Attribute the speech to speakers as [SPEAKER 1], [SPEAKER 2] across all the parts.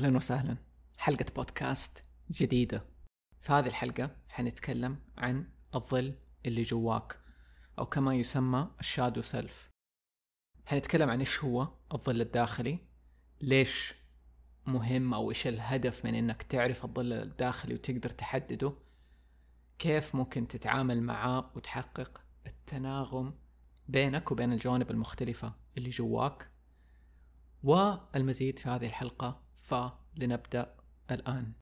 [SPEAKER 1] أهلا وسهلا. حلقة بودكاست جديدة. في هذه الحلقة حنتكلم عن الظل اللي جواك أو كما يسمى الشادو سيلف. حنتكلم عن إيش هو الظل الداخلي ليش مهم أو إيش الهدف من إنك تعرف الظل الداخلي وتقدر تحدده كيف ممكن تتعامل معاه وتحقق التناغم بينك وبين الجوانب المختلفة اللي جواك. والمزيد في هذه الحلقة فلنبدأ الآن.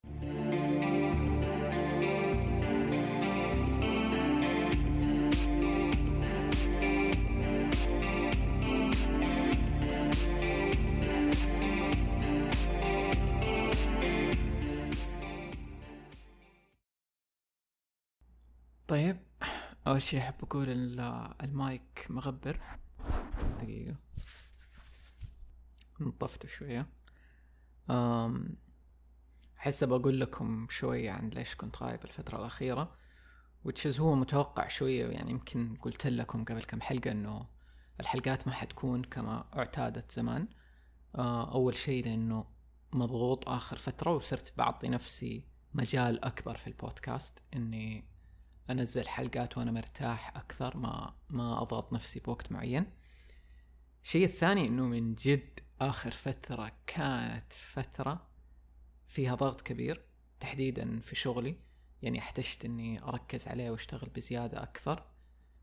[SPEAKER 1] طيب أول شي أحب أقول المايك مغبر. دقيقة. نطفته شوية. حسب بقول لكم شوية عن ليش كنت غايب الفترة الأخيرة وتشز هو متوقع شوية يعني يمكن قلت لكم قبل كم حلقة إنه الحلقات ما حتكون كما اعتادت زمان. أه أول شيء لأنه مضغوط آخر فترة وصرت بعطي نفسي مجال أكبر في البودكاست إني أنزل حلقات وأنا مرتاح أكثر ما ما أضغط نفسي بوقت معين. الشيء الثاني إنه من جد آخر فترة كانت فترة فيها ضغط كبير تحديدا في شغلي يعني احتجت إني أركز عليه وأشتغل بزيادة أكثر.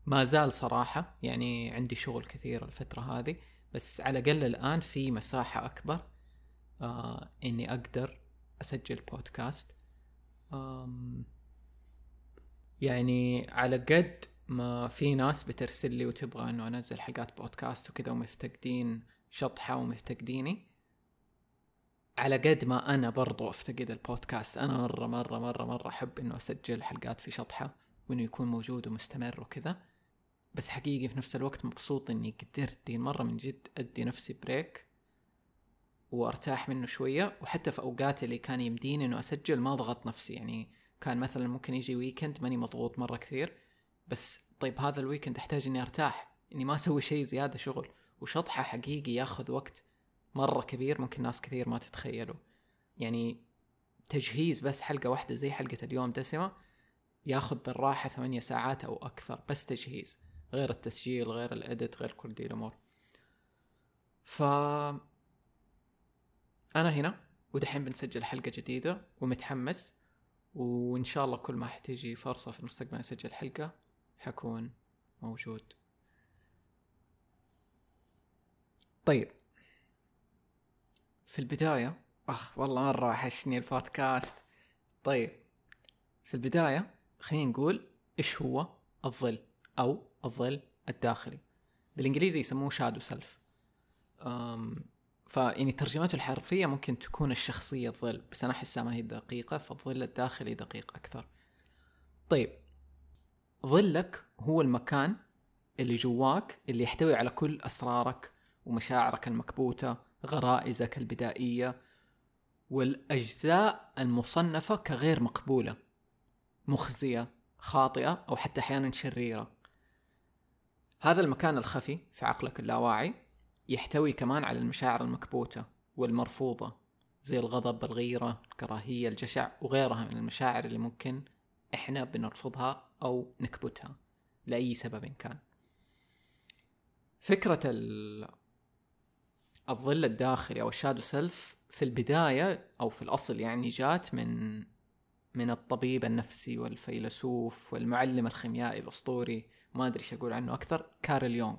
[SPEAKER 1] ما زال صراحة يعني عندي شغل كثير الفترة هذه بس على الأقل الآن في مساحة أكبر آه إني أقدر أسجل بودكاست. آم يعني على قد ما في ناس بترسل لي وتبغى إنه أنزل حلقات بودكاست وكذا ومفتقدين شطحة ومفتقديني. على قد ما أنا برضو أفتقد البودكاست أنا مرة مرة مرة مرة أحب إنه أسجل حلقات في شطحة وإنه يكون موجود ومستمر وكذا. بس حقيقي في نفس الوقت مبسوط إني قدرت دي مرة من جد أدي نفسي بريك وأرتاح منه شوية. وحتى في أوقات اللي كان يمديني إنه أسجل ما ضغط نفسي يعني كان مثلا ممكن يجي weekend ماني مضغوط مرة كثير بس طيب هذا ال weekend أحتاج إني أرتاح إني ما أسوي شيء زيادة شغل. وشطحة حقيقي ياخذ وقت مرة كبير ممكن ناس كثير ما تتخيلوا. يعني تجهيز بس حلقة واحدة زي حلقة اليوم دسمة ياخذ بالراحة ثمانية ساعات أو أكثر بس تجهيز غير التسجيل غير ال edit غير كل دي الأمور. ف أنا هنا ودحين بنسجل حلقة جديدة ومتحمس وإن شاء الله كل ما حتيجي فرصة في المستقبل أسجل حلقة حكون موجود. طيب. في البداية أخ والله مرة وحشني البودكاست. طيب في البداية خلينا نقول إيش هو الظل أو الظل الداخلي؟ بالإنجليزي يسموه شادو سيلف فيعني ترجمته الحرفية ممكن تكون الشخصية الظل بس أنا أحسها ما هي دقيقة فالظل الداخلي دقيق أكثر. طيب ظلك هو المكان اللي جواك اللي يحتوي على كل أسرارك ومشاعرك المكبوتة غرائزك البدائية والأجزاء المصنفة كغير مقبولة مخزية خاطئة أو حتى أحيانا شريرة. هذا المكان الخفي في عقلك اللاواعي يحتوي كمان على المشاعر المكبوتة والمرفوضة زي الغضب الغيرة الكراهية الجشع وغيرها من المشاعر اللي ممكن إحنا بنرفضها أو نكبتها لأي سبب كان. فكرة الظل الداخلي أو الشادو سيلف في البداية أو في الأصل يعني جات من من الطبيب النفسي والفيلسوف والمعلم الخيميائي الأسطوري ما أدري إيش أقول عنه أكثر كارل يونغ.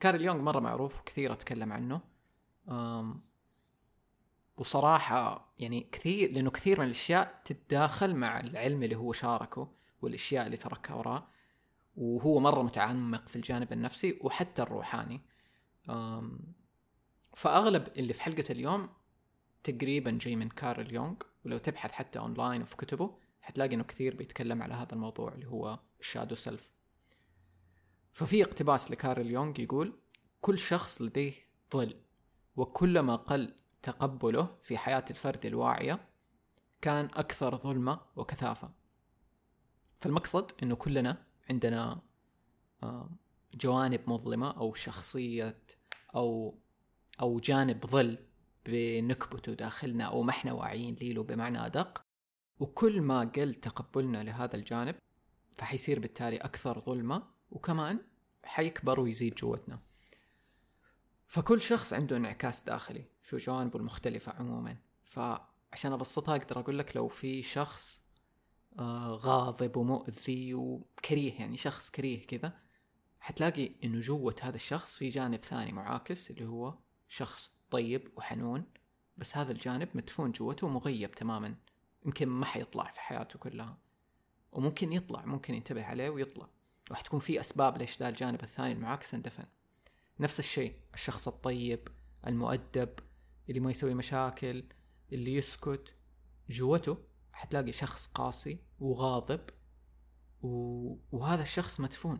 [SPEAKER 1] كارل يونغ مرة معروف وكثير أتكلم عنه. وصراحة يعني كثير لأنه كثير من الأشياء تتداخل مع العلم اللي هو شاركه والأشياء اللي تركها وراه. وهو مرة متعمق في الجانب النفسي وحتى الروحاني. فأغلب اللي في حلقة اليوم تقريبا جاي من كارل يونغ ولو تبحث حتى أونلاين وفي كتبه حتلاقي إنه كثير بيتكلم على هذا الموضوع اللي هو ال shadow self ففي اقتباس لكارل يونغ يقول كل شخص لديه ظل وكلما قل تقبله في حياة الفرد الواعية كان أكثر ظلمة وكثافة. فالمقصد أنه كلنا عندنا آه، جوانب مظلمة أو شخصية أو أو جانب ظل بنكبته داخلنا أو ما إحنا واعيين له بمعنى أدق. وكل ما قل تقبلنا لهذا الجانب فحيصير بالتالي أكثر ظلمة وكمان حيكبر ويزيد جوتنا. فكل شخص عنده انعكاس داخلي في جوانبه المختلفة عموما. فعشان أبسطها أقدر أقول لك لو في شخص آه، غاضب ومؤذي وكريه يعني شخص كريه كذا حتلاقي إنه جوة هذا الشخص في جانب ثاني معاكس اللي هو شخص طيب وحنون بس هذا الجانب مدفون جوته ومغيب تماما. يمكن ما حيطلع في حياته كلها. وممكن يطلع ممكن ينتبه عليه ويطلع. وحتكون في أسباب ليش ذا الجانب الثاني المعاكس اندفن. نفس الشيء الشخص الطيب المؤدب اللي ما يسوي مشاكل اللي يسكت. جوته حتلاقي شخص قاسي وغاضب و... وهذا الشخص مدفون.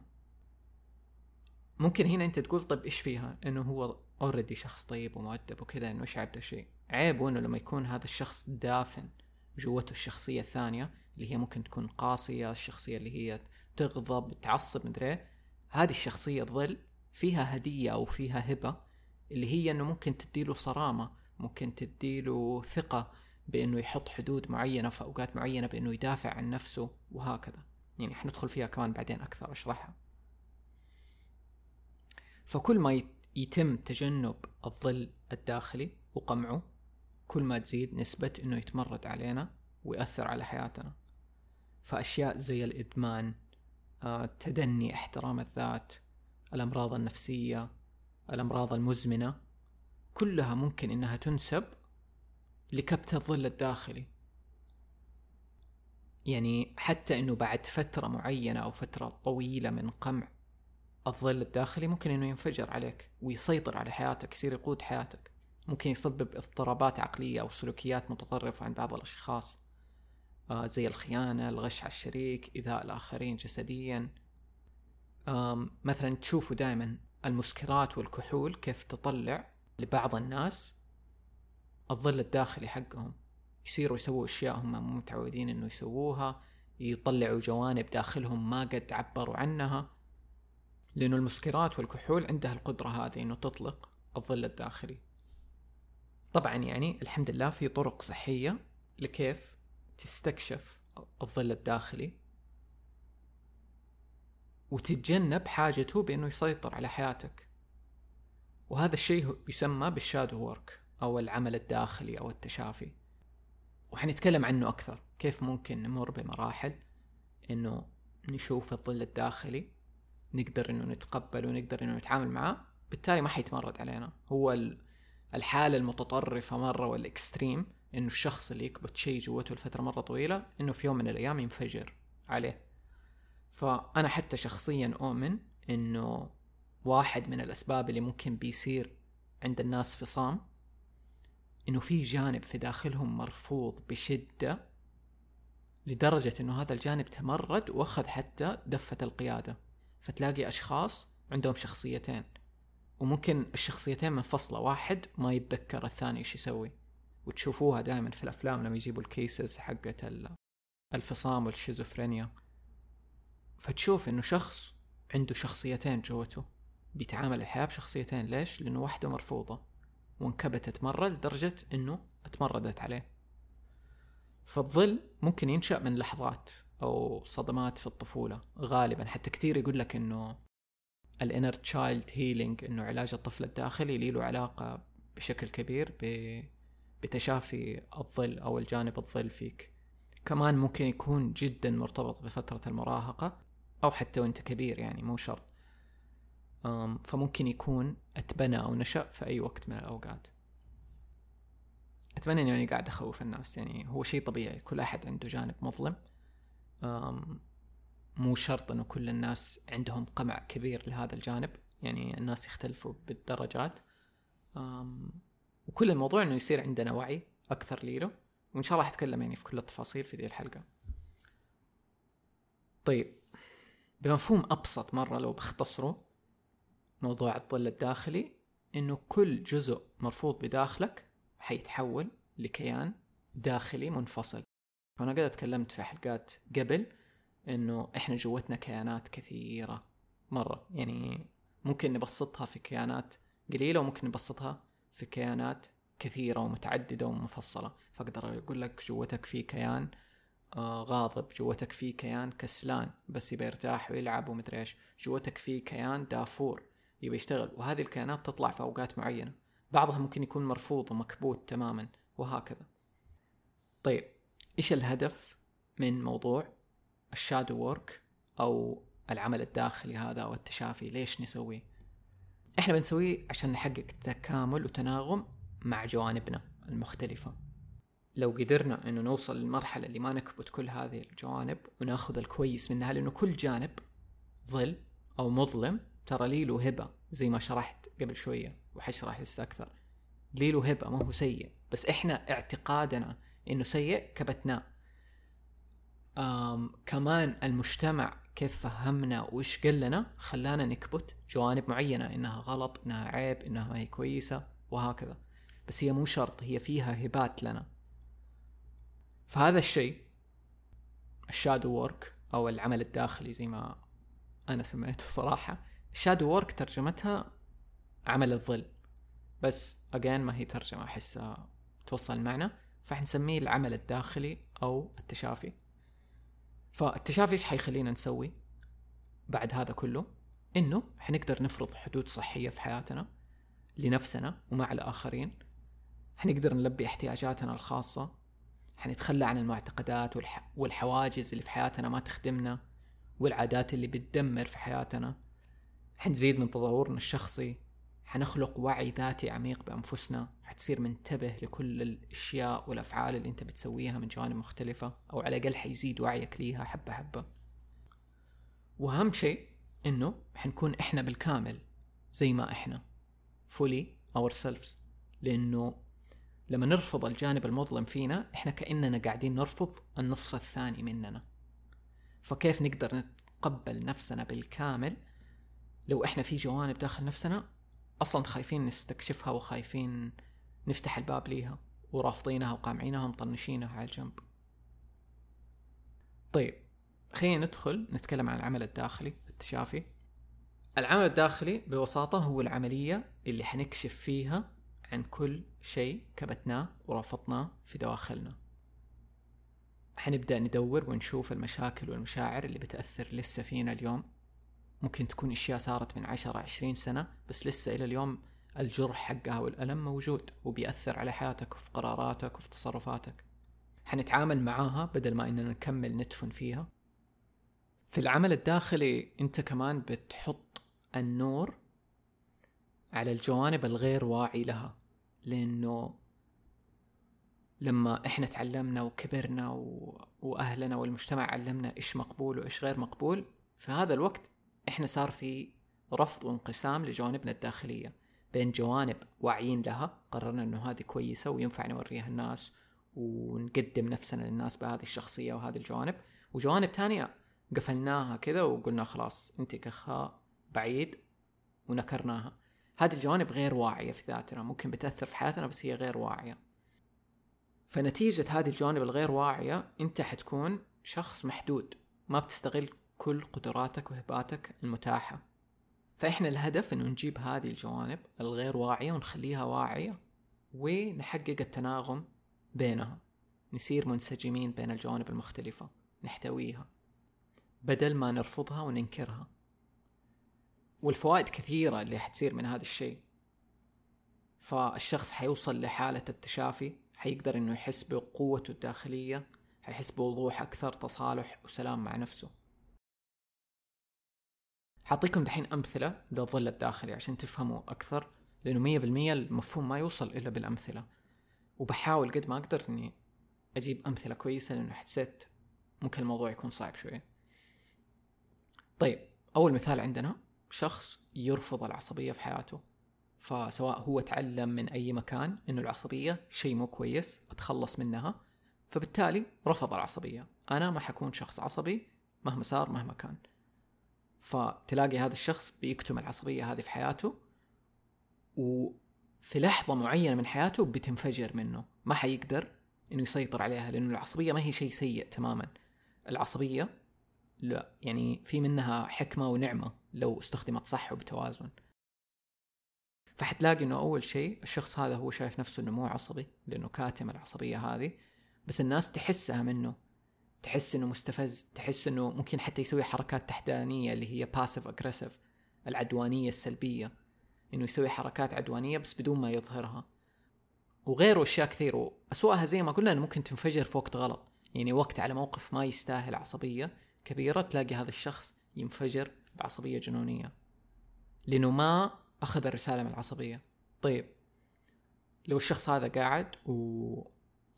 [SPEAKER 1] ممكن هنا أنت تقول طيب إيش فيها؟ إنه هو اوريدي شخص طيب ومؤدب وكذا إنه إيش عيب شيء عيبه إنه لما يكون هذا الشخص دافن جوته الشخصية الثانية اللي هي ممكن تكون قاسية الشخصية اللي هي تغضب تعصب مدري هذه الشخصية تظل فيها هدية أو فيها هبة اللي هي أنه ممكن تديله صرامة ممكن تديله ثقة بأنه يحط حدود معينة في أوقات معينة بأنه يدافع عن نفسه وهكذا. يعني حندخل فيها كمان بعدين أكثر أشرحها. فكل ما يتم تجنب الظل الداخلي وقمعه كل ما تزيد نسبة إنه يتمرد علينا ويأثر على حياتنا. فأشياء زي الإدمان آه، تدني احترام الذات الأمراض النفسية الأمراض المزمنة كلها ممكن إنها تنسب لكبت الظل الداخلي. يعني حتى إنه بعد فترة معينة أو فترة طويلة من قمع الظل الداخلي ممكن إنه ينفجر عليك ويسيطر على حياتك يصير يقود حياتك. ممكن يسبب اضطرابات عقلية أو سلوكيات متطرفة عند بعض الأشخاص. آه زي الخيانة الغش على الشريك إيذاء الآخرين جسديا. مثلا تشوفوا دائما المسكرات والكحول كيف تطلع لبعض الناس. الظل الداخلي حقهم يصيروا يسووا أشياء هم مو متعودين إنه يسووها يطلعوا جوانب داخلهم ما قد عبروا عنها. لأنه المسكرات والكحول عندها القدرة هذه إنه تطلق الظل الداخلي. طبعا يعني الحمد لله في طرق صحية لكيف تستكشف الظل الداخلي وتتجنب حاجته بأنه يسيطر على حياتك. وهذا الشيء يسمى بال shadow work أو العمل الداخلي أو التشافي. وحنتكلم عنه أكثر كيف ممكن نمر بمراحل إنه نشوف الظل الداخلي نقدر إنه نتقبله ونقدر إنه نتعامل معاه بالتالي ما حيتمرد علينا. هو الحالة المتطرفة مرة وال extreme إنه الشخص اللي يكبت شيء جوته لفترة مرة طويلة إنه في يوم من الأيام ينفجر عليه. فأنا حتى شخصيا أؤمن إنه واحد من الأسباب اللي ممكن بيصير عند الناس فصام إنه في جانب في داخلهم مرفوض بشدة لدرجة إنه هذا الجانب تمرد وأخذ حتى دفة القيادة. فتلاقي أشخاص عندهم شخصيتين وممكن الشخصيتين منفصلة واحد ما يتذكر الثاني إيش يسوي. وتشوفوها دائما في الأفلام لما يجيبوا ال cases حقت الفصام والشيزوفرينيا. فتشوف إنه شخص عنده شخصيتين جوته. بيتعامل الحياة بشخصيتين. ليش؟ لأنه واحدة مرفوضة وانكبتت مرة لدرجة إنه اتمردت عليه. فالظل ممكن ينشأ من لحظات. أو صدمات في الطفولة غالبا. حتى كثير يقول لك إنه ال inner child healing إنه علاج الطفل الداخلي له علاقة بشكل كبير بتشافي الظل أو الجانب الظل فيك. كمان ممكن يكون جدا مرتبط بفترة المراهقة أو حتى وأنت كبير يعني مو شرط فممكن يكون أتبنى أو نشأ في أي وقت من الأوقات. أتمنى إني مو قاعد أخوف الناس يعني هو شيء طبيعي. كل أحد عنده جانب مظلم. مو شرط إنه كل الناس عندهم قمع كبير لهذا الجانب. يعني الناس يختلفوا بالدرجات. وكل الموضوع إنه يصير عندنا وعي أكثر ليله وإن شاء الله حتكلم يعني في كل التفاصيل في ذي الحلقة. طيب بمفهوم أبسط مرة لو بختصره موضوع الظل الداخلي إنه كل جزء مرفوض بداخلك حيتحول لكيان داخلي منفصل. وأنا قد تكلمت في حلقات قبل إنه إحنا جوتنا كيانات كثيرة مرة. يعني ممكن نبسطها في كيانات قليلة وممكن نبسطها في كيانات كثيرة ومتعددة ومفصلة. فأقدر أقول لك جوتك في كيان آه غاضب جوتك في كيان كسلان بس يبي يرتاح ويلعب ومدري إيش. جوتك في كيان دافور يبي يشتغل. وهذه الكيانات تطلع في أوقات معينة. بعضها ممكن يكون مرفوض ومكبوت تماما وهكذا. طيب إيش الهدف من موضوع الشادو وورك أو العمل الداخلي هذا أو التشافي؟ ليش نسويه؟ إحنا بنسويه عشان نحقق تكامل وتناغم مع جوانبنا المختلفة. لو قدرنا إنه نوصل للمرحلة اللي ما نكبت كل هذه الجوانب وناخذ الكويس منها لأنه كل جانب ظل أو مظلم ترى لي له هبة زي ما شرحت قبل شوية وحشرح لسه أكثر لي له هبة ما هو سيء بس إحنا اعتقادنا إنه سيء كبتناه آم كمان المجتمع كيف فهمنا وإيش قال لنا؟ خلانا نكبت جوانب معينة إنها غلط إنها عيب إنها ما هي كويسة وهكذا. بس هي مو شرط هي فيها هبات لنا. فهذا الشيء ال shadow work أو العمل الداخلي زي ما أنا سميته صراحة. ال shadow work ترجمتها عمل الظل. بس again ما هي ترجمة أحسها توصل المعنى فحنسميه العمل الداخلي أو التشافي. فالتشافي إيش حيخلينا نسوي بعد هذا كله؟ إنه حنقدر نفرض حدود صحية في حياتنا لنفسنا ومع الآخرين. حنقدر نلبي احتياجاتنا الخاصة. حنتخلى عن المعتقدات والح... والحواجز اللي في حياتنا ما تخدمنا والعادات اللي بتدمر في حياتنا. حنزيد من تطورنا الشخصي. حنخلق وعي ذاتي عميق بأنفسنا. حتصير منتبه لكل الأشياء والأفعال اللي أنت بتسويها من جوانب مختلفة أو على الأقل حيزيد وعيك ليها حبة حبة. وأهم شيء إنه حنكون إحنا بالكامل زي ما إحنا fully ourselves. لأنه لما نرفض الجانب المظلم فينا إحنا كأننا قاعدين نرفض النصف الثاني مننا. فكيف نقدر نتقبل نفسنا بالكامل؟ لو إحنا في جوانب داخل نفسنا أصلا خايفين نستكشفها وخايفين نفتح الباب ليها ورافضينها وقامعينها ومطنشينها على الجنب. طيب خلينا ندخل نتكلم عن العمل الداخلي التشافي. العمل الداخلي ببساطة هو العملية اللي حنكشف فيها عن كل شيء كبتناه ورفضناه في دواخلنا حنبدأ ندور ونشوف المشاكل والمشاعر اللي بتأثر لسه فينا اليوم. ممكن تكون أشياء صارت من عشرة عشرين سنة بس لسه إلى اليوم الجرح حقها والألم موجود وبيأثر على حياتك وفي قراراتك وفي تصرفاتك. حنتعامل معاها بدل ما إننا نكمل ندفن فيها. في العمل الداخلي أنت كمان بتحط النور على الجوانب الغير واعي لها لأنه لما إحنا تعلمنا وكبرنا و... وأهلنا والمجتمع علمنا إيش مقبول وإيش غير مقبول في هذا الوقت إحنا صار في رفض وانقسام لجوانبنا الداخلية. بين جوانب واعيين لها قررنا إنه هذه كويسة وينفع نوريها الناس ونقدم نفسنا للناس بهذه الشخصية وهذه الجوانب. وجوانب تانية قفلناها كذا وقلنا خلاص أنت كخاء بعيد ونكرناها. هذه الجوانب غير واعية في ذاتنا ممكن بتأثر في حياتنا بس هي غير واعية. فنتيجة هذه الجوانب الغير واعية أنت حتكون شخص محدود ما بتستغل كل قدراتك وهباتك المتاحة. فإحنا الهدف إنه نجيب هذه الجوانب الغير واعية ونخليها واعية ونحقق التناغم بينها. نصير منسجمين بين الجوانب المختلفة نحتويها بدل ما نرفضها وننكرها. والفوائد كثيرة اللي حتصير من هذا الشيء. فالشخص حيوصل لحالة التشافي حيقدر إنه يحس بقوته الداخلية حيحس بوضوح أكثر تصالح وسلام مع نفسه. حاعطيكم دحين أمثلة للظل الداخلي عشان تفهموا لأنه مية بالمية المفهوم ما يوصل إلا بالأمثلة. وبحاول قد ما أقدر إني أجيب أمثلة كويسة لأنه حسيت ممكن الموضوع يكون صعب شوية طيب أول مثال عندنا شخص يرفض العصبية في حياته. فسواء هو تعلم من أي مكان إنه العصبية شيء مو كويس أتخلص منها فبالتالي رفض العصبية. أنا ما حكون شخص عصبي مهما صار مهما كان. فتلاقي هذا الشخص بيكتم العصبية هذه في حياته وفي لحظة معينة من حياته بتنفجر منه ما حيقدر إنه يسيطر عليها لأنه العصبية ما هي شيء سيء تماما. العصبية لا يعني في منها حكمة ونعمة لو استخدمت صح وبتوازن. فحتلاقي إنه أول شيء الشخص هذا هو شايف نفسه إنه مو عصبي لأنه كاتم العصبية هذه بس الناس تحسها منه. تحس إنه مستفز تحس إنه ممكن حتى يسوي حركات عدوانية اللي هي passive aggressive العدوانية السلبية. إنه يسوي حركات عدوانية بس بدون ما يظهرها. وغيره أشياء كثير وأسوأها زي ما قلنا إنه ممكن تنفجر في وقت غلط يعني وقت على موقف ما يستاهل عصبية كبيرة تلاقي هذا الشخص ينفجر بعصبية جنونية. لأنه ما أخذ الرسالة من العصبية. طيب لو الشخص هذا قاعد و...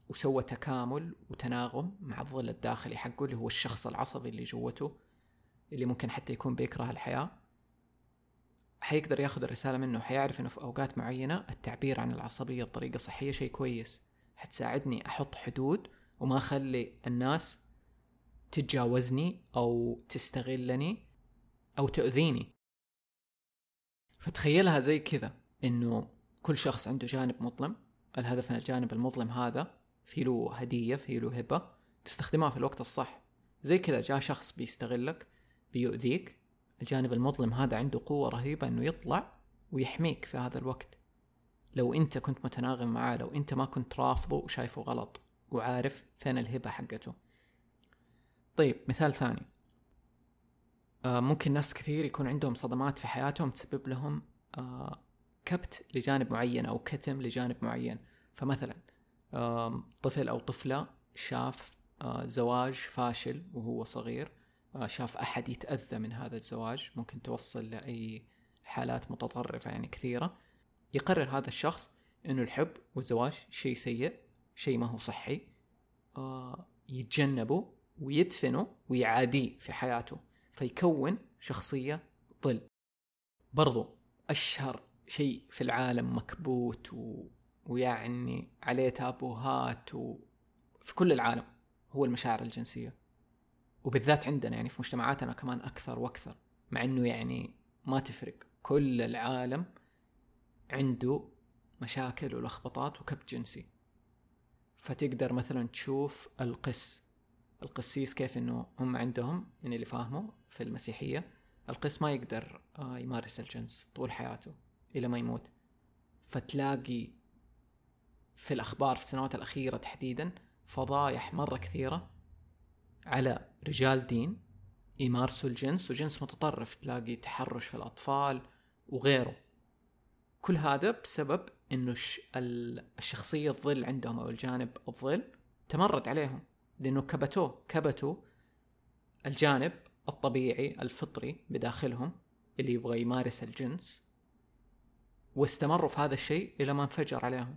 [SPEAKER 1] وسوى تكامل وتناغم مع الظل الداخلي حقه اللي هو الشخص العصبي اللي جوته اللي ممكن حتى يكون بيكره الحياة. حيقدر ياخذ الرسالة منه حيعرف إنه في أوقات معينة التعبير عن العصبية بطريقة صحية شيء كويس. حتساعدني أحط حدود وما أخلي الناس تتجاوزني أو تستغلني أو تؤذيني. فتخيلها زي كذا إنه كل شخص عنده جانب مظلم. الهدف من الجانب المظلم هذا في له هدية في له هبة تستخدمها في الوقت الصح. زي كذا جاء شخص بيستغلك بيؤذيك. الجانب المظلم هذا عنده قوة رهيبة إنه يطلع ويحميك في هذا الوقت. لو أنت كنت متناغم معاه لو أنت ما كنت رافضه وشايفه غلط وعارف فين الهبة حقته. طيب مثال ثاني. آه ممكن ناس كثير يكون عندهم صدمات في حياتهم تسبب لهم آه كبت لجانب معين أو كتم لجانب معين. فمثلا طفل أو طفلة شاف زواج فاشل وهو صغير شاف أحد يتأذى من هذا الزواج ممكن توصل لأي حالات متطرفة يعني كثيرة. يقرر هذا الشخص إنه الحب والزواج شيء سيء شيء ما هو صحي يتجنبه ويدفنه ويعاديه في حياته فيكون شخصية ظل. برضو أشهر شيء في العالم مكبوت و... ويعني عليه تابوهات و... في كل العالم هو المشاعر الجنسية. وبالذات عندنا يعني في مجتمعاتنا كمان أكثر وأكثر مع أنه يعني ما تفرق. كل العالم عنده مشاكل ولخبطات وكبت جنسي. فتقدر مثلا تشوف القس القسيس كيف إنه هم عندهم من اللي فاهمه في المسيحية القس ما يقدر آه، يمارس الجنس طول حياته إلى ما يموت. فتلاقي في الأخبار في السنوات الأخيرة تحديدا فضايح مرة كثيرة على رجال دين يمارسوا الجنس وجنس متطرف تلاقي تحرش في الأطفال وغيره. كل هذا بسبب إنه الشخصية الظل عندهم أو الجانب الظل تمرد عليهم لأنه كبتوه كبتوا الجانب الطبيعي الفطري بداخلهم اللي يبغى يمارس الجنس واستمروا في هذا الشيء إلى ما انفجر عليهم.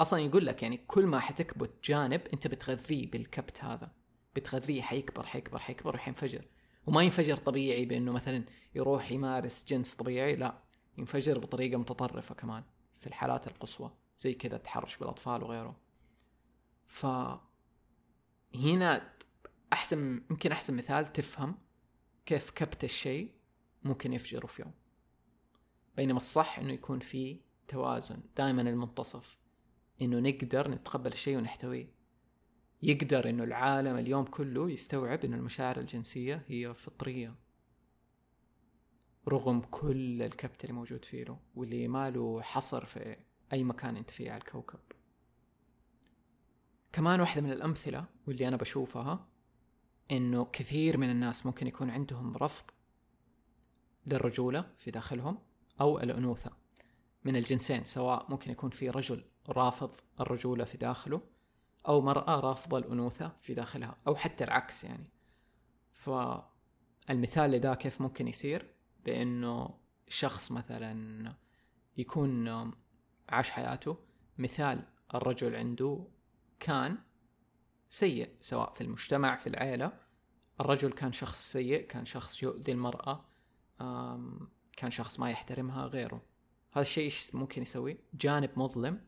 [SPEAKER 1] أصلا يقول لك يعني كل ما حتكبت جانب أنت بتغذيه بالكبت هذا. بتغذيه حيكبر حيكبر حيكبر وحينفجر. وما ينفجر طبيعي بأنه مثلا يروح يمارس جنس طبيعي لا. ينفجر بطريقة متطرفة كمان في الحالات القصوى. زي كذا التحرش بالأطفال وغيره. ف هنا أحسن يمكن أحسن مثال تفهم كيف كبت الشيء ممكن يفجره في يوم. بينما الصح إنه يكون في توازن دائما المنتصف. إنه نقدر نتقبل الشيء ونحتويه. يقدر إنه العالم اليوم كله يستوعب إنه المشاعر الجنسية هي فطرية. رغم كل الكبت اللي موجود فيه له واللي ما له حصر في أي مكان أنت فيه على الكوكب. كمان واحدة من الأمثلة واللي أنا بشوفها إنه كثير من الناس ممكن يكون عندهم رفض للرجولة في داخلهم أو الأنوثة من الجنسين سواء ممكن يكون في رجل رافض الرجولة في داخله أو مرأة رافضة الأنوثة في داخلها أو حتى العكس يعني. فالمثال لذا كيف ممكن يصير؟ بأنه شخص مثلا يكون عاش حياته مثال الرجل عنده كان سيء سواء في المجتمع في العيلة. الرجل كان شخص سيء كان شخص يؤذي المرأة كان شخص ما يحترمها غيره. هذا الشيء إيش ممكن يسوي؟ جانب مظلم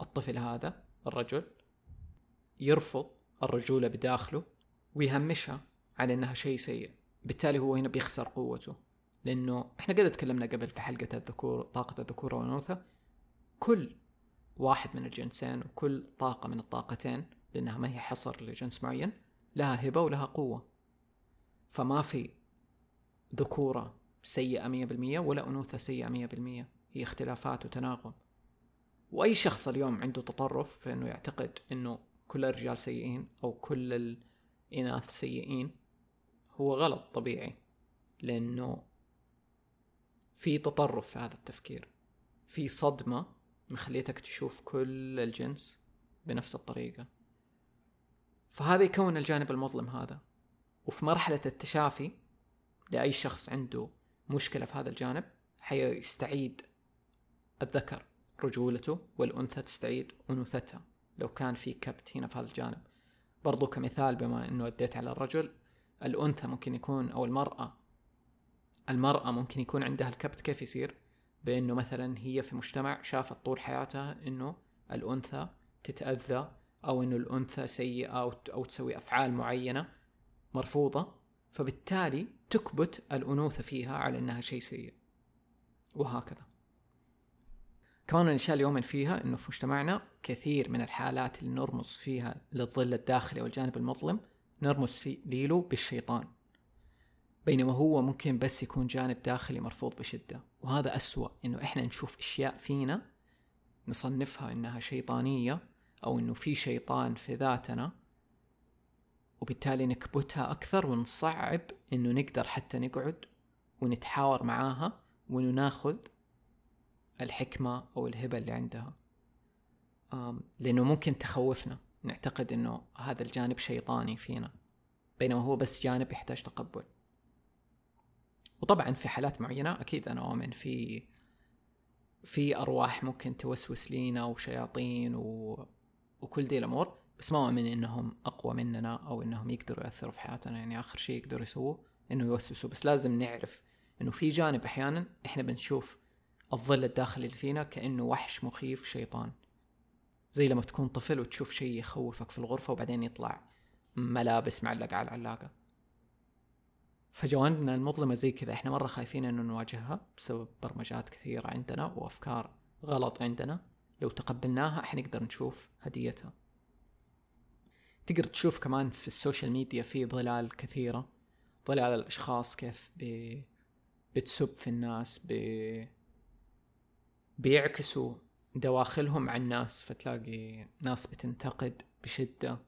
[SPEAKER 1] الطفل هذا الرجل يرفض الرجولة بداخله ويهمشها على إنها شيء سيء. بالتالي هو هنا بيخسر قوته. لأنه إحنا قد تكلمنا قبل في حلقة الذكور طاقة الذكورة والأنوثة. كل واحد من الجنسين وكل طاقة من الطاقتين لأنها ما هي حصر لجنس معين لها هبة ولها قوة. فما في ذكورة سيئة مية بالمية ولا أنوثة سيئة مية بالمية. هي اختلافات وتناغم. وأي شخص اليوم عنده تطرف في انه يعتقد إنه كل الرجال سيئين أو كل الإناث سيئين هو غلط طبيعي لأنه في تطرف في هذا التفكير في صدمة مخليتك تشوف كل الجنس بنفس الطريقة. فهذا يكون الجانب المظلم هذا. وفي مرحلة التشافي لأي شخص عنده مشكلة في هذا الجانب حيستعيد الذكر. رجولته والأنثى تستعيد أنوثتها لو كان في كبت هنا في هذا الجانب. برضو كمثال بما أنه أديت على الرجل الأنثى ممكن يكون أو المرأة المرأة ممكن يكون عندها الكبت كيف يصير؟ بأنه مثلا هي في مجتمع شافت طول حياتها أنه الأنثى تتأذى أو أنه الأنثى سيئة أو, تسوي أفعال معينة مرفوضة فبالتالي تكبت الأنوثة فيها على أنها شيء سيء. وهكذا. كمان الأشياء اليوم فيها أنه في مجتمعنا كثير من الحالات اللي نرمز فيها للظل الداخلي والجانب المظلم نرمز في ليلو بالشيطان. بينما هو ممكن بس يكون جانب داخلي مرفوض بشدة. وهذا أسوأ إنه إحنا نشوف أشياء فينا نصنفها إنها شيطانية أو إنه في شيطان في ذاتنا وبالتالي نكبتها أكثر ونصعب إنه نقدر حتى نقعد ونتحاور معاها وإنه ناخذ الحكمة أو الهبة اللي عندها. لأنه ممكن تخوفنا نعتقد إنه هذا الجانب شيطاني فينا بينما هو بس جانب يحتاج تقبل. وطبعا في حالات معينة أكيد أنا أؤمن في في أرواح ممكن توسوس لينا وشياطين و... وكل دي الأمور بس ما أؤمن إنهم أقوى مننا أو إنهم يقدروا يأثروا في حياتنا. يعني آخر شيء يقدروا يسووه إنه يوسوسوا. بس لازم نعرف إنه في جانب أحيانا إحنا بنشوف الظل الداخلي اللي فينا كأنه وحش مخيف شيطان. زي لما تكون طفل وتشوف شيء يخوفك في الغرفة وبعدين يطلع ملابس معلقة على العلاقة. فجوانبنا المظلمة زي كذا. إحنا مرة خايفين إنه نواجهها بسبب برمجات كثيرة عندنا وأفكار غلط عندنا. لو تقبلناها حنقدر نشوف هديتها. تقدر تشوف كمان في ال social media في ظلال كثيرة. ظلال الأشخاص كيف بي بتسب في الناس بي بيعكسوا دواخلهم عن الناس فتلاقي ناس بتنتقد بشدة.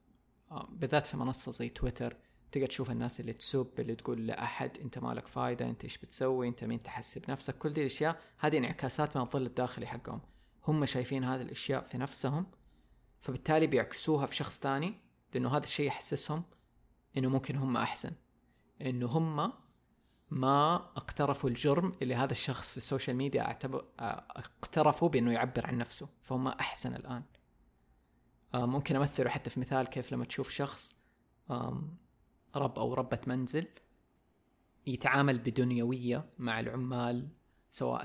[SPEAKER 1] آه، بالذات في منصة زي تويتر تقدر تشوف الناس اللي تسب اللي تقول لأحد أنت مالك فايدة أنت إيش بتسوي أنت مين تحسب نفسك كل دي الأشياء. هذه انعكاسات من الظل الداخلي حقهم. هم شايفين هذه الأشياء في نفسهم فبالتالي بيعكسوها في شخص تاني لأنه هذا الشيء يحسسهم إنه ممكن هم أحسن. إنه هم ما اقترفوا الجرم اللي هذا الشخص في السوشيال ميديا اعتبر اقترفوا بأنه يعبر عن نفسه فهم أحسن الآن. ممكن أمثله حتى في مثال كيف لما تشوف شخص رب أو ربة منزل يتعامل بدنيوية مع العمال سواء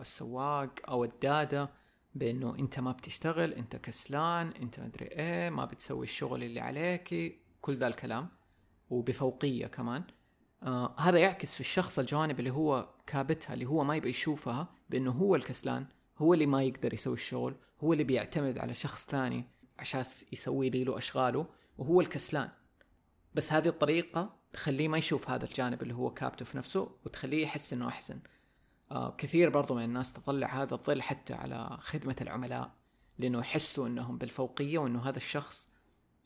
[SPEAKER 1] السواق أو الدادة بأنه أنت ما بتشتغل أنت كسلان أنت مدري إيه ما بتسوي الشغل اللي عليك كل ذا الكلام. وبفوقية كمان. آه هذا يعكس في الشخص الجوانب اللي هو كابتها اللي هو ما يبغى يشوفها بأنه هو الكسلان هو اللي ما يقدر يسوي الشغل هو اللي بيعتمد على شخص ثاني عشان يسوي لي له أشغاله وهو الكسلان. بس هذه الطريقة تخليه ما يشوف هذا الجانب اللي هو كابته في نفسه وتخليه يحس إنه أحسن. آه كثير برضو من الناس تطلع هذا الظل حتى على خدمة العملاء لأنه يحسوا إنهم بالفوقية وإنه هذا الشخص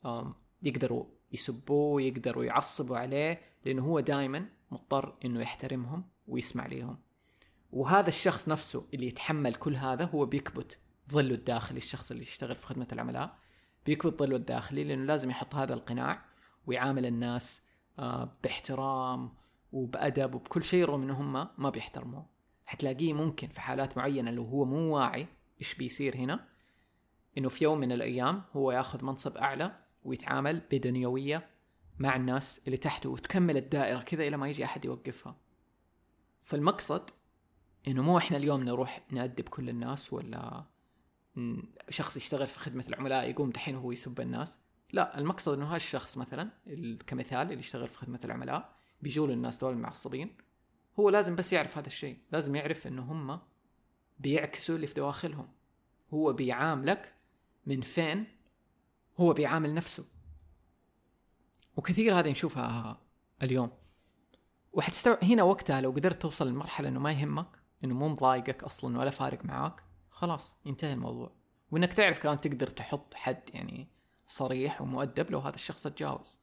[SPEAKER 1] آه يقدروا يسبوه يقدروا يعصبوا عليه لأنه هو دائما مضطر إنه يحترمهم ويسمع ليهم. وهذا الشخص نفسه اللي يتحمل كل هذا هو بيكبت ظله الداخلي الشخص اللي يشتغل في خدمة العملاء. بيكبت ظله الداخلي لأنه لازم يحط هذا القناع ويعامل الناس آه، باحترام وبأدب وبكل شيء رغم إنه هم ما بيحترموه. حتلاقيه ممكن في حالات معينة لو هو مو واعي إيش بيصير هنا إنه في يوم من الأيام هو ياخذ منصب أعلى ويتعامل بدنيوية مع الناس اللي تحته وتكمل الدائرة كذا إلى ما يجي أحد يوقفها. فالمقصد إنه مو إحنا اليوم نروح نأدب كل الناس ولا شخص يشتغل في خدمة العملاء يقوم دحين هو يسب الناس. لا المقصد إنه هالشخص مثلا كمثال اللي يشتغل في خدمة العملاء بيجوا الناس دول المعصبين هو لازم بس يعرف هذا الشيء. لازم يعرف إنه هم بيعكسوا اللي في دواخلهم. هو بيعاملك من فين هو بيعامل نفسه. وكثير هذه نشوفها اليوم. وحتستوعب هنا وقتها لو قدرت توصل لمرحلة إنه ما يهمك إنه مو مضايقك أصلا ولا فارق معاك خلاص ينتهي الموضوع. وإنك تعرف كمان تقدر تحط حد يعني صريح ومؤدب لو هذا الشخص تجاوز.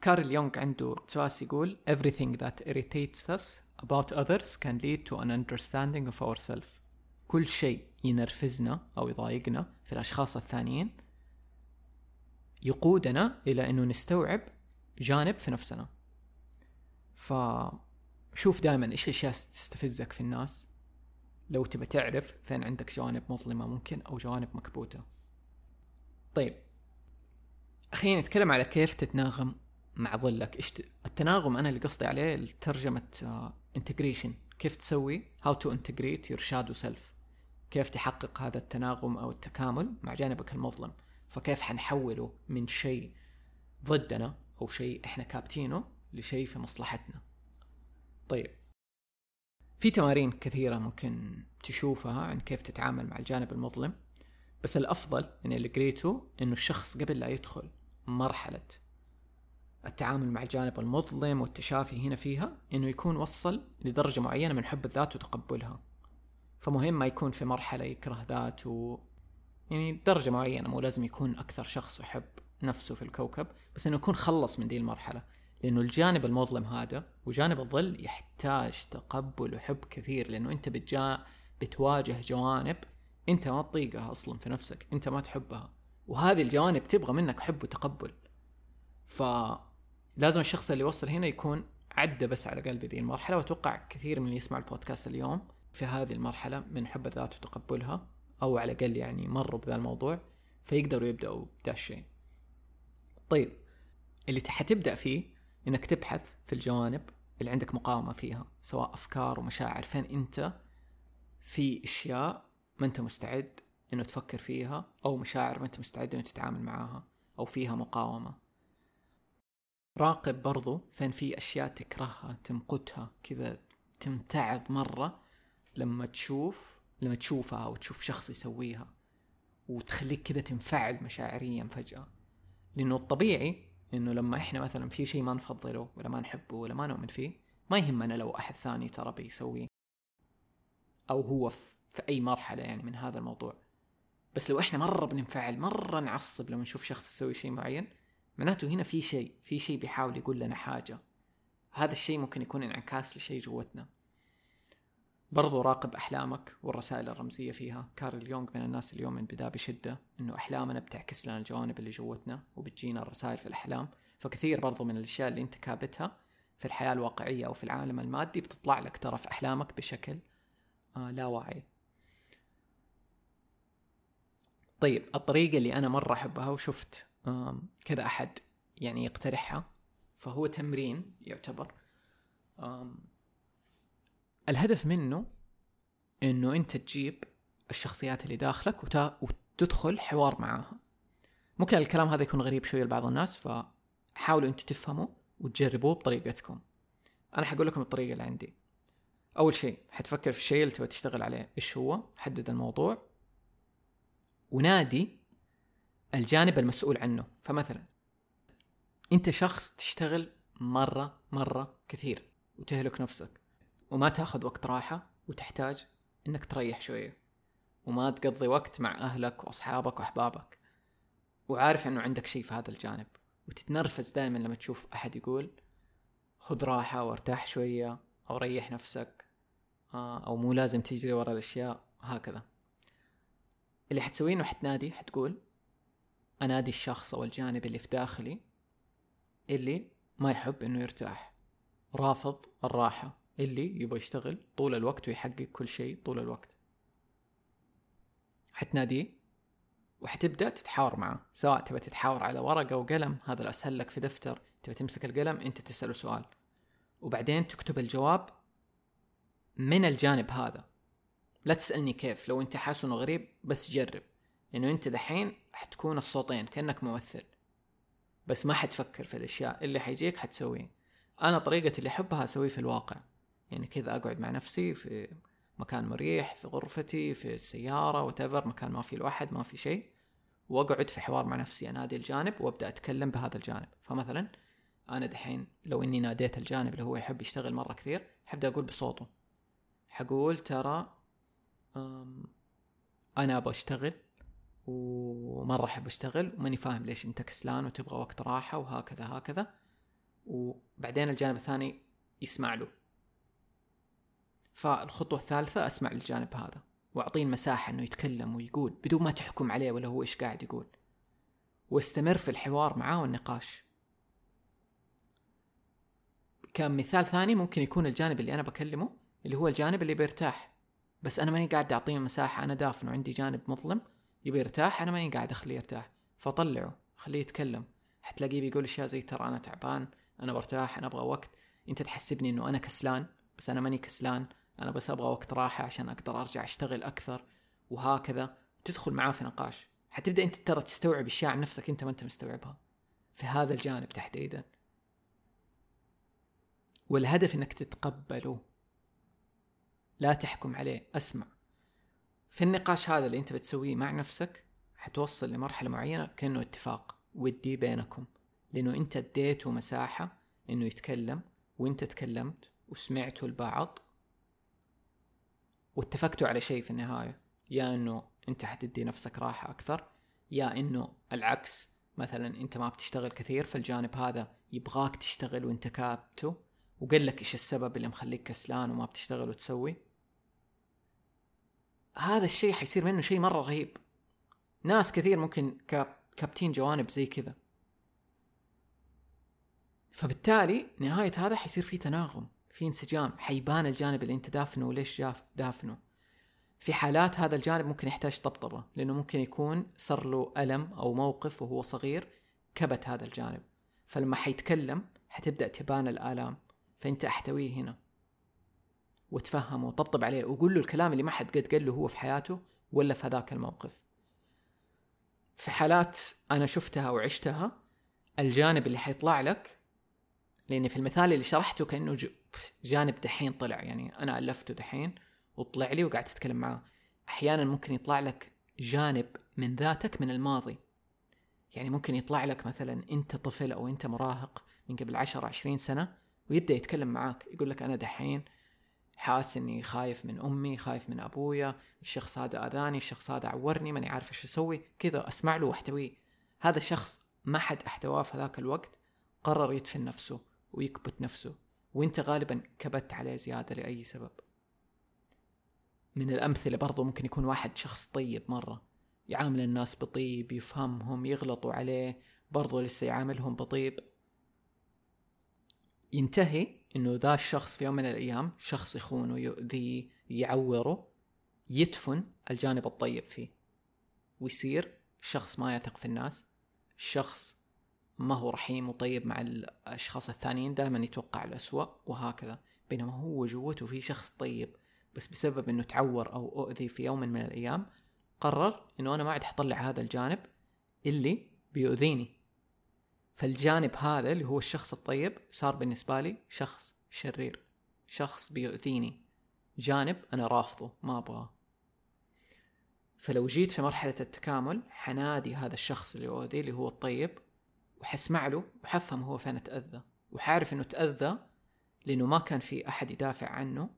[SPEAKER 1] كارل يونغ عنده اقتباس يقول everything that irritates us about others can lead to an understanding of ourselves. كل شيء ينرفزنا أو يضايقنا في الأشخاص الثانيين يقودنا إلى أنه نستوعب جانب في نفسنا. فشوف دائما إيش الأشياء تستفزك في الناس. لو تبى تعرف فين عندك جوانب مظلمة ممكن أو جوانب مكبوتة. طيب خلينا نتكلم على كيف تتناغم مع ظلك. إيش التناغم أنا اللي قصدي عليه ترجمة انتجريشن uh, كيف تسوي how to integrate your shadow self. كيف تحقق هذا التناغم أو التكامل مع جانبك المظلم. فكيف حنحوله من شيء ضدنا أو شيء إحنا كابتينه لشيء في مصلحتنا. طيب. في تمارين كثيرة ممكن تشوفها عن كيف تتعامل مع الجانب المظلم. بس الأفضل من اللي قريته إنه الشخص قبل لا يدخل مرحلة التعامل مع الجانب المظلم والتشافي هنا فيها إنه يكون وصل لدرجة معينة من حب الذات وتقبلها. فمهم ما يكون في مرحلة يكره ذاته. يعني درجة معينة مو لازم يكون أكثر شخص يحب نفسه في الكوكب بس إنه يكون خلص من دي المرحلة. لأنه الجانب المظلم هذا وجانب الظل يحتاج تقبل وحب كثير لأنه أنت بتجا بتواجه جوانب أنت ما تطيقها أصلا في نفسك أنت ما تحبها. وهذه الجوانب تبغى منك حب وتقبل. فلازم الشخص اللي وصل هنا يكون عدى بس على قلب ذي المرحلة وأتوقع كثير من اللي يسمع البودكاست اليوم في هذه المرحلة من حب الذات وتقبلها أو على الأقل يعني مروا بذا الموضوع فيقدروا يبدأوا بدا الشيء. طيب اللي حتبدأ فيه إنك تبحث في الجوانب اللي عندك مقاومة فيها سواء أفكار ومشاعر. فين أنت في أشياء ما أنت مستعد إنه تفكر فيها أو مشاعر ما أنت مستعد إنه تتعامل معاها أو فيها مقاومة؟ راقب برضو فين في أشياء تكرهها تمقتها كذا تمتعض مرة لما تشوف لما تشوفها أو تشوف شخص يسويها وتخليك كذا تنفعل مشاعريا فجأة. لأنه الطبيعي إنه لما إحنا مثلا في شيء ما نفضله ولا ما نحبه ولا ما نؤمن فيه ما يهمنا لو أحد ثاني ترى بيسويه أو هو في أي مرحلة يعني من هذا الموضوع. بس لو إحنا مرة بننفعل مرة نعصب لما نشوف شخص يسوي شيء معين معناته هنا في شيء في شيء بيحاول يقول لنا حاجة. هذا الشيء ممكن يكون انعكاس لشيء جوتنا. برضو راقب أحلامك والرسائل الرمزية فيها. كارل يونغ من الناس اليوم من بدا بشدة أنه أحلامنا بتعكس لنا الجوانب اللي جوتنا وبتجينا الرسائل في الأحلام. فكثير برضو من الأشياء اللي أنت كابتها في الحياة الواقعية أو في العالم المادي بتطلع لك ترى في أحلامك بشكل آه لا واعي. طيب الطريقة اللي أنا مرة أحبها وشفت كذا أحد يعني يقترحها فهو تمرين يعتبر. الهدف منه إنه أنت تجيب الشخصيات اللي داخلك وتا... وتدخل حوار معاها. ممكن الكلام هذا يكون غريب شوية لبعض الناس فحاولوا أنتوا تفهموا وتجربوه بطريقتكم. أنا حقول لكم الطريقة اللي عندي. أول شيء حتفكر في الشيء اللي تبغى تشتغل عليه. إيش هو؟ حدد الموضوع. ونادي الجانب المسؤول عنه. فمثلا أنت شخص تشتغل مرة مرة كثير وتهلك نفسك وما تأخذ وقت راحة وتحتاج إنك تريح شوية وما تقضي وقت مع أهلك وأصحابك وأحبابك وعارف إنه عندك شيء في هذا الجانب وتتنرفز دائما لما تشوف أحد يقول خذ راحة وارتاح شوية أو ريح نفسك آه، أو مو لازم تجري ورا الأشياء هكذا. اللي حتسويه إنه حتنادي حتقول أنادي الشخص أو الجانب اللي في داخلي اللي ما يحب إنه يرتاح. رافض الراحة اللي يبغى يشتغل طول الوقت ويحقق كل شيء طول الوقت. حتناديه وحتبدأ تتحاور معه سواء تبى تتحاور على ورقة وقلم هذا الاسهل لك في دفتر تبى تمسك القلم أنت تسأله سؤال. وبعدين تكتب الجواب من الجانب هذا. لا تسألني كيف لو أنت حاسس إنه غريب بس جرب. لأنه أنت دحين حتكون الصوتين كأنك ممثل. بس ما حتفكر في الأشياء اللي حيجيك حتسويه. أنا طريقتي اللي أحبها أسويه في الواقع. يعني كذا أقعد مع نفسي في مكان مريح في غرفتي في السيارة وتفر مكان ما في الواحد ما في شيء. وأقعد في حوار مع نفسي. انادي الجانب وأبدأ أتكلم بهذا الجانب. فمثلا أنا دحين لو إني ناديت الجانب اللي هو يحب يشتغل مرة كثير حبدأ أقول بصوته. حقول ترى أنا أبغى أشتغل ومرة احب أشتغل وماني فاهم ليش أنت كسلان وتبغى وقت راحة وهكذا هكذا. وبعدين الجانب الثاني يسمع له. فالخطوة الثالثة أسمع للجانب هذا وأعطيه المساحة إنه يتكلم ويقول بدون ما تحكم عليه ولا هو إيش قاعد يقول. واستمر في الحوار معاه والنقاش. كمثال ثاني ممكن يكون الجانب اللي أنا بكلمه اللي هو الجانب اللي بيرتاح. بس أنا ماني قاعد أعطيه مساحة أنا دافن وعندي جانب مظلم. يبي يرتاح أنا ماني قاعد أخليه يرتاح فطلعه خليه يتكلم. حتلاقيه بيقول أشياء زي ترى أنا تعبان أنا برتاح أنا أبغى وقت. أنت تحسبني إنه أنا كسلان بس أنا ماني كسلان أنا بس أبغى وقت راحة عشان أقدر أرجع أشتغل أكثر وهكذا. تدخل معاه في نقاش. حتبدأ أنت ترى تستوعب اشياء عن نفسك أنت ما أنت مستوعبها. في هذا الجانب تحديدا. والهدف إنك تتقبله. لا تحكم عليه. أسمع. في النقاش هذا اللي انت بتسويه مع نفسك حتوصل لمرحلة معينة كأنه اتفاق ودي بينكم. لأنه انت اديته مساحة إنه يتكلم وانت تكلمت وسمعتوا البعض واتفقتوا على شيء في النهاية. يا إنه انت حتدي نفسك راحة أكثر يا إنه العكس مثلا انت ما بتشتغل كثير فالجانب هذا يبغاك تشتغل وانت كابته وقال لك إيش السبب اللي مخليك كسلان وما بتشتغل وتسوي؟ هذا الشيء حيصير منه شيء مرة رهيب. ناس كثير ممكن كابتين جوانب زي كذا. فبالتالي نهاية هذا حيصير في تناغم في انسجام حيبان الجانب اللي انت دافنه وليش دافنه. في حالات هذا الجانب ممكن يحتاج طبطبة لأنه ممكن يكون صار له ألم أو موقف وهو صغير كبت هذا الجانب. فلما حيتكلم حتبدأ تبان الآلام. فأنت أحتويه هنا. وتفهمه وطبطب عليه وقول له الكلام اللي ما حد قد قال له هو في حياته ولا في هذاك الموقف. في حالات أنا شفتها وعشتها الجانب اللي حيطلع لك لأني في المثال اللي شرحته كأنه جانب دحين طلع يعني أنا ألفته دحين وطلع لي وقعدت أتكلم معاه. أحيانا ممكن يطلع لك جانب من ذاتك من الماضي. يعني ممكن يطلع لك مثلا أنت طفل أو أنت مراهق من قبل عشر عشرين سنة ويبدأ يتكلم معاك يقول لك أنا دحين حاس إني خايف من أمي خايف من أبويا الشخص هذا أذاني الشخص هذا عورني ماني عارف إيش أسوي كذا أسمع له وأحتويه. هذا الشخص ما حد أحتواه في ذاك الوقت قرر يدفن نفسه ويكبت نفسه وإنت غالبا كبت عليه زيادة لأي سبب. من الأمثلة برضو ممكن يكون واحد شخص طيب مرة يعامل الناس بطيب يفهمهم يغلطوا عليه برضو لسه يعاملهم بطيب. ينتهي إنه ذا الشخص في يوم من الأيام شخص يخونه يؤذيه يعوره يدفن الجانب الطيب فيه. ويصير شخص ما يثق في الناس شخص ما هو رحيم وطيب مع الأشخاص الثانيين دائما يتوقع الأسوأ وهكذا. بينما هو جوته في شخص طيب بس بسبب إنه تعور أو أؤذي في يوم من الأيام قرر إنه أنا ما عاد حطلع هذا الجانب اللي بيؤذيني. فالجانب هذا اللي هو الشخص الطيب صار بالنسبة لي شخص شرير شخص بيؤذيني. جانب أنا رافضه ما أبغاه. فلو جيت في مرحلة التكامل حنادي هذا الشخص اللي يؤذي اللي هو الطيب وحسمع له وحفهم هو فين تأذى. وحعرف إنه تأذى لأنه ما كان في أحد يدافع عنه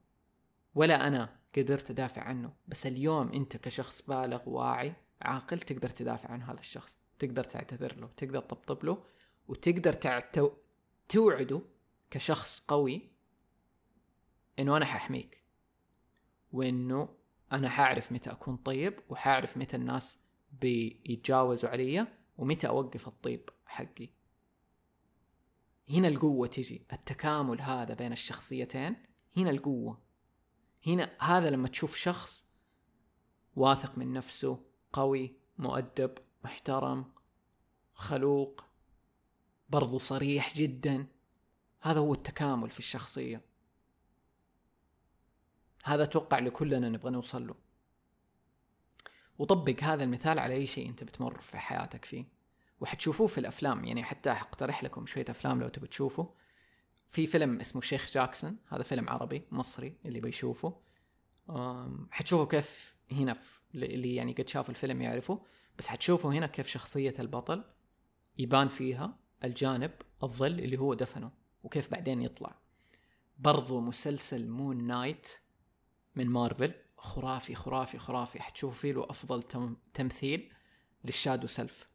[SPEAKER 1] ولا أنا قدرت أدافع عنه. بس اليوم أنت كشخص بالغ واعي عاقل تقدر تدافع عن هذا الشخص. تقدر تعتذر له تقدر تطبطب له وتقدر تعتو... توعده كشخص قوي إنه أنا حأحميك وإنه أنا حأعرف متى أكون طيب وحأعرف متى الناس بيتجاوزوا علي ومتى أوقف الطيب حقي. هنا القوة تجي التكامل هذا بين الشخصيتين هنا القوة. هنا هذا لما تشوف شخص واثق من نفسه قوي مؤدب محترم خلوق برضو صريح جدا. هذا هو التكامل في الشخصية. هذا أتوقع لكلنا نبغى نوصل له. وطبق هذا المثال على أي شيء أنت بتمر في حياتك فيه. وحتشوفوه في الأفلام يعني حتى أقترح لكم شوية أفلام لو تبي تشوفوا في فيلم اسمه شيخ جاكسون هذا فيلم عربي مصري اللي بيشوفه. حتشوفوا كيف هنا اللي يعني قد شافوا الفيلم يعرفوا بس حتشوفوا هنا كيف شخصية البطل يبان فيها الجانب الظل اللي هو دفنه وكيف بعدين يطلع. برضو مسلسل مون نايت من مارفل خرافي خرافي خرافي. حتشوفوا فيه له أفضل تم تمثيل لل shadow self.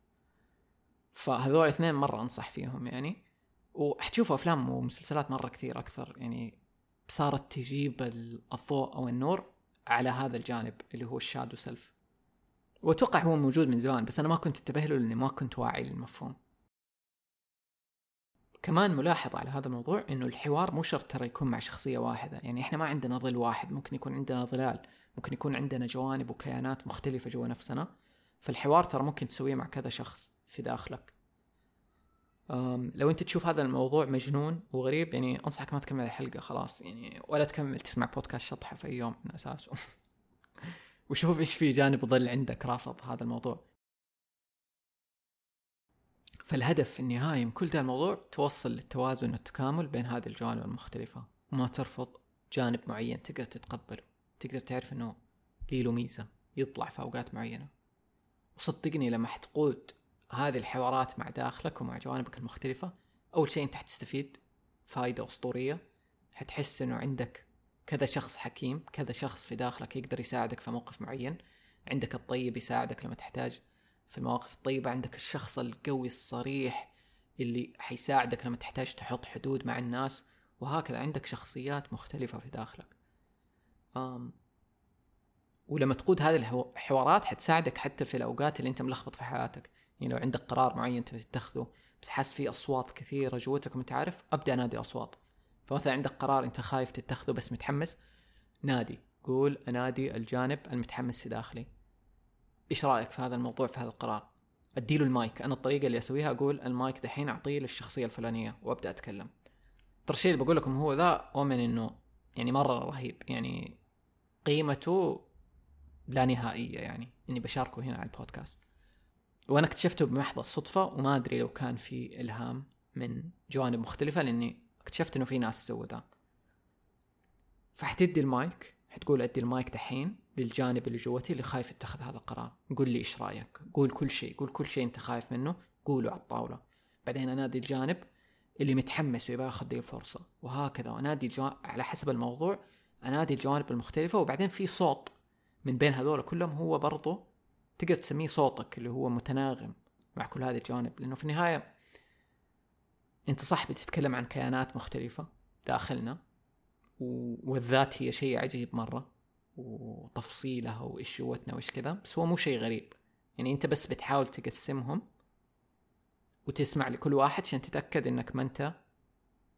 [SPEAKER 1] فهذول الاثنين مرة أنصح فيهم يعني. وحتشوفوا أفلام ومسلسلات مرة كثير أكثر يعني. صارت تجيب الضوء أو النور على هذا الجانب اللي هو الشادو سيلف. وأتوقع هو موجود من زمان بس أنا ما كنت أنتبه له لأني ما كنت واعي للمفهوم. كمان ملاحظة على هذا الموضوع إنه الحوار مو شرط ترى يكون مع شخصية واحدة. يعني إحنا ما عندنا ظل واحد ممكن يكون عندنا ظلال ممكن يكون عندنا جوانب وكيانات مختلفة جوا نفسنا. فالحوار ترى ممكن تسويه مع كذا شخص في داخلك. لو أنت تشوف هذا الموضوع مجنون وغريب يعني أنصحك ما تكمل الحلقة خلاص. يعني ولا تكمل تسمع بودكاست شطحة في أي يوم من اساسه وشوف إيش في جانب ظل عندك رافض هذا الموضوع. فالهدف في النهاية من كل ذا الموضوع توصل للتوازن والتكامل بين هذه الجوانب المختلفة. وما ترفض جانب معين تقدر تتقبله. تقدر تعرف إنه لي له ميزة يطلع في أوقات معينة. وصدقني لما حتقود هذه الحوارات مع داخلك ومع جوانبك المختلفة أول شيء أنت حتستفيد فائدة أسطورية. حتحس إنه عندك كذا شخص حكيم كذا شخص في داخلك يقدر يساعدك في موقف معين. عندك الطيب يساعدك لما تحتاج في المواقف الطيبة. عندك الشخص القوي الصريح اللي حيساعدك لما تحتاج تحط حدود مع الناس. وهكذا عندك شخصيات مختلفة في داخلك. أم ولما تقود هذه الحوارات حتساعدك حتى في الأوقات اللي أنت ملخبط في حياتك. يعني لو عندك قرار معين تبي تتخذه بس حاس في أصوات كثيرة جوتك وانت عارف أبدأ أنادي أصوات. فمثلا عندك قرار أنت خايف تتخذه بس متحمس؟ نادي. قول أنادي الجانب المتحمس في داخلي. إيش رأيك في هذا الموضوع في هذا القرار؟ أديله المايك. أنا الطريقة اللي أسويها أقول المايك دحين أعطيه للشخصية الفلانية وأبدأ أتكلم. ترى الشيء اللي بقول لكم هو ذا اؤمن إنه يعني مرة رهيب. يعني قيمته لا نهائية يعني. إني بشاركه هنا على البودكاست. وأنا اكتشفته بمحض الصدفة وما أدري لو كان في إلهام من جوانب مختلفة لأني اكتشفت إنه في ناس سووا ذا. فحتدي المايك حتقول أدي المايك دحين للجانب اللي جوتي اللي خايف يتخذ هذا القرار. قول لي إيش رأيك؟ قول كل شيء قول كل شيء أنت خايف منه قوله على الطاولة. بعدين أنادي الجانب اللي متحمس ويبغى ياخذ دي الفرصة. وهكذا وانادي الجو... على حسب الموضوع أنادي الجوانب المختلفة وبعدين في صوت من بين هذول كلهم هو برضو تقدر تسميه صوتك اللي هو متناغم مع كل هذه الجوانب لأنه في النهاية أنت صح بتتكلم عن كيانات مختلفة داخلنا والذات هي شيء عجيب مرة وتفصيلها وايش جوتنا وإيش كذا بس هو مو شيء غريب. يعني أنت بس بتحاول تقسمهم وتسمع لكل واحد عشان تتأكد إنك ما أنت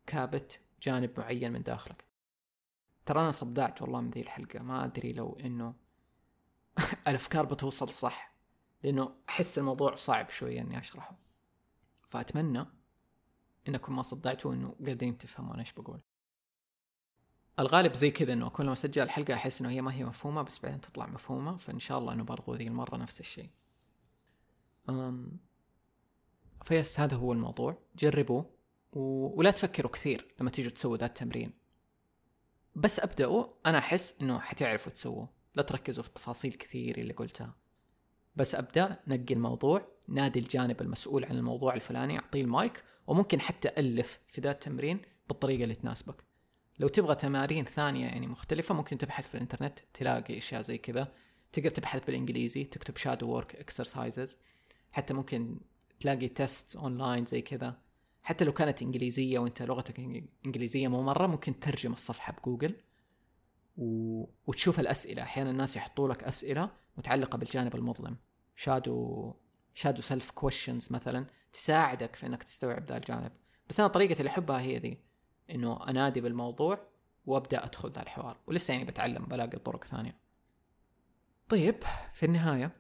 [SPEAKER 1] كابت جانب معين من داخلك. ترى أنا صدعت والله من ذي الحلقة. ما أدري لو إنه الأفكار بتوصل صح لأنه أحس الموضوع صعب شوية إني أشرحه. فأتمنى إنكم ما صدعتوا إنه قادرين تفهمون إيش بقول. الغالب زي كذا إنه كل ما أسجل حلقة أحس إنه هي ما هي مفهومة بس بعدين تطلع مفهومة فإن شاء الله إنه برضو ذي المرة نفس الشيء. أم فبس هذا هو الموضوع. جربوا و... ولا تفكروا كثير لما تيجوا تسووا ذا التمرين. بس أبدأوا أنا أحس إنه حتعرفوا تسووه. لا تركزوا في التفاصيل كثير اللي قلتها. بس أبدأ نقي الموضوع نادي الجانب المسؤول عن الموضوع الفلاني أعطيه المايك وممكن حتى ألف في ذا التمرين بالطريقة اللي تناسبك. لو تبغى تمارين ثانية يعني مختلفة ممكن تبحث في الإنترنت تلاقي أشياء زي كذا. تقدر تبحث بالإنجليزي تكتب shadow work exercises حتى ممكن تلاقي test online زي كذا. حتى لو كانت إنجليزية وأنت لغتك إنجليزية مو مرة ممكن تترجم الصفحة بجوجل. و... وتشوف الأسئلة. أحيانا الناس يحطوا لك أسئلة متعلقة بالجانب المظلم. shadow shadow self questions مثلا تساعدك في إنك تستوعب ذا الجانب. بس أنا طريقتي اللي أحبها هي ذي إنه أنادي بالموضوع وأبدأ أدخل ذا الحوار. ولسه يعني بتعلم بلاقي طرق ثانية. طيب في النهاية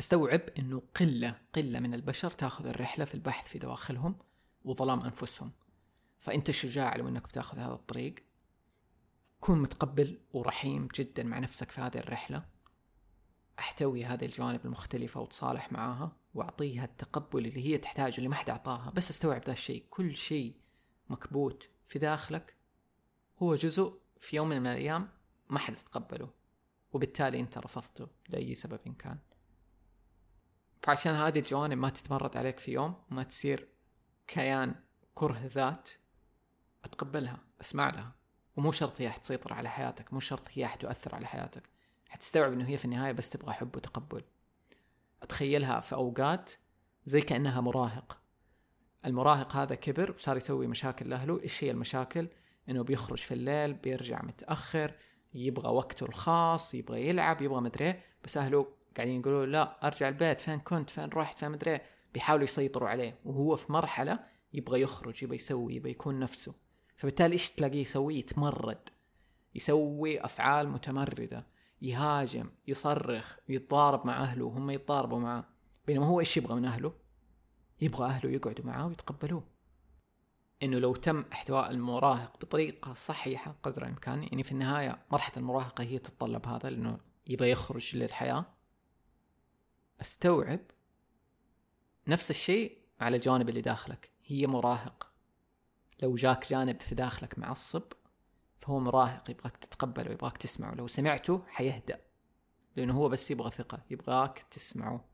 [SPEAKER 1] استوعب إنه قلة قلة من البشر تأخذ الرحلة في البحث في دواخلهم وظلام أنفسهم. فأنت شجاع لو إنك بتأخذ هذا الطريق. كن متقبل ورحيم جدا مع نفسك في هذه الرحلة. أحتوي هذه الجوانب المختلفة وتصالح معاها وأعطيها التقبل اللي هي تحتاجه اللي ما حد أعطاها. بس أستوعب ذا الشيء. كل شيء مكبوت في داخلك هو جزء في يوم من الأيام ما حد تقبله وبالتالي أنت رفضته لأي سبب إن كان. فعشان هذه الجوانب ما تتمرد عليك في يوم ما تصير كيان كره ذات أتقبلها أسمع لها. ومو شرط هي حتسيطر على حياتك مو شرط هي حتؤثر على حياتك. حتستوعب إنه هي في النهاية بس تبغى حب وتقبل. أتخيلها في أوقات زي كأنها مراهق. المراهق هذا كبر وصار يسوي مشاكل لأهله. إيش هي المشاكل؟ إنه بيخرج في الليل بيرجع متأخر يبغى وقته الخاص يبغى يلعب يبغى مدري إيه، بس أهله قاعدين يقولوا لا أرجع البيت فين كنت؟ فين رحت؟ فين مدري إيه. بيحاولوا يسيطروا عليه. وهو في مرحلة يبغى يخرج يبغى يسوي يبغى يكون نفسه. فبالتالي إيش تلاقيه يسوي يتمرد. يسوي أفعال متمردة. يهاجم يصرخ يتضارب مع أهله وهم يتضاربوا معاه بينما هو إيش يبغى من أهله؟ يبغى أهله يقعدوا معاه ويتقبلوه. إنه لو تم إحتواء المراهق بطريقة صحيحة قدر الإمكان يعني في النهاية مرحلة المراهقة هي تتطلب هذا لأنه يبغى يخرج للحياة. أستوعب نفس الشيء على الجوانب اللي داخلك. هي مراهق. لو جاك جانب في داخلك معصب فهو مراهق يبغاك تتقبله يبغاك تسمعه. لو سمعته حيهدأ لأنه هو بس يبغى ثقة يبغاك تسمعه.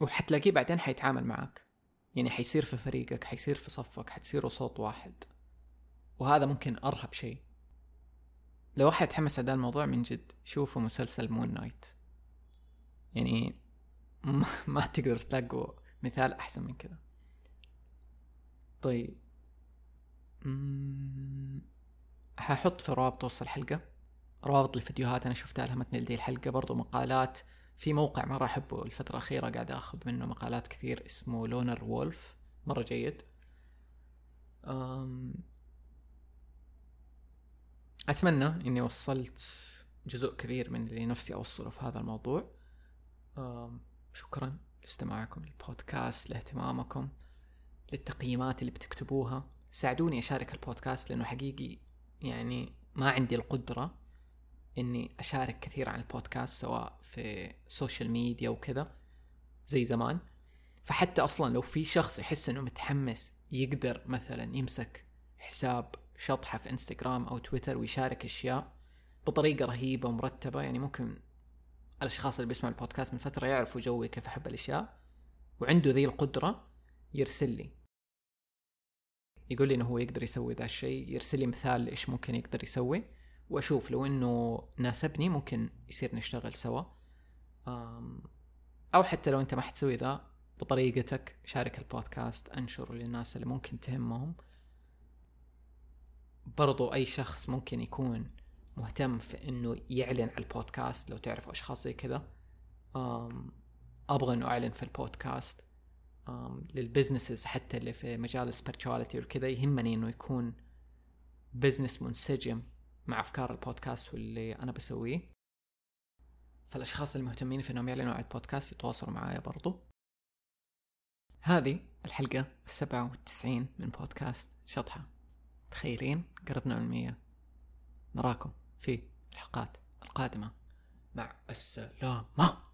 [SPEAKER 1] وحتلاقيه بعدين حيتعامل معك يعني حيصير في فريقك حيصير في صفك حتصيروا صوت واحد. وهذا ممكن أرهب شيء. لو واحد تحمس على الموضوع من جد شوفوا مسلسل Moon Knight. يعني ما تقدر تلاقوا مثال أحسن من كذا. طيب. ححط في روابط وسط الحلقة. روابط الفيديوهات أنا شفتها لها متن لدي الحلقة. برضو مقالات. في موقع مرة أحبه الفترة الأخيرة قاعد أخذ منه مقالات كثير اسمه لونر وولف. مرة جيد. أتمنى إني وصلت جزء كبير من اللي نفسي أوصله في هذا الموضوع. شكرا لاستماعكم للبودكاست لاهتمامكم للتقييمات اللي بتكتبوها. ساعدوني أشارك البودكاست لأنه حقيقي يعني ما عندي القدرة إني أشارك كثير عن البودكاست سواء في social media وكذا زي زمان. فحتى أصلا لو في شخص يحس إنه متحمس يقدر مثلا يمسك حساب شطحة في إنستغرام أو تويتر ويشارك أشياء بطريقة رهيبة ومرتبة يعني ممكن الأشخاص اللي بيسمعوا البودكاست من فترة يعرفوا جوي كيف أحب الأشياء وعنده ذي القدرة يرسل لي. يقول لي إنه هو يقدر يسوي ذا الشيء يرسل لي مثال إيش ممكن يقدر يسوي وأشوف لو إنه ناسبني ممكن يصير نشتغل سوا. أو حتى لو أنت ما حتسوي ذا بطريقتك شارك البودكاست أنشر للناس اللي ممكن تهمهم. برضو أي شخص ممكن يكون مهتم في إنه يعلن على البودكاست لو تعرف أشخاص زي كذا. أبغى إنه أعلن في البودكاست. لل businesses حتى اللي في مجال ال spirituality وكذا يهمني إنه يكون business منسجم مع أفكار البودكاست واللي أنا بسويه. فالأشخاص المهتمين في إنهم يعلنوا على البودكاست يتواصلوا معايا برضو. هذه الحلقة السبعة والتسعين من بودكاست شطحة. تخيلين قربنا من المية. نراكم في الحلقات القادمة. مع السلامة.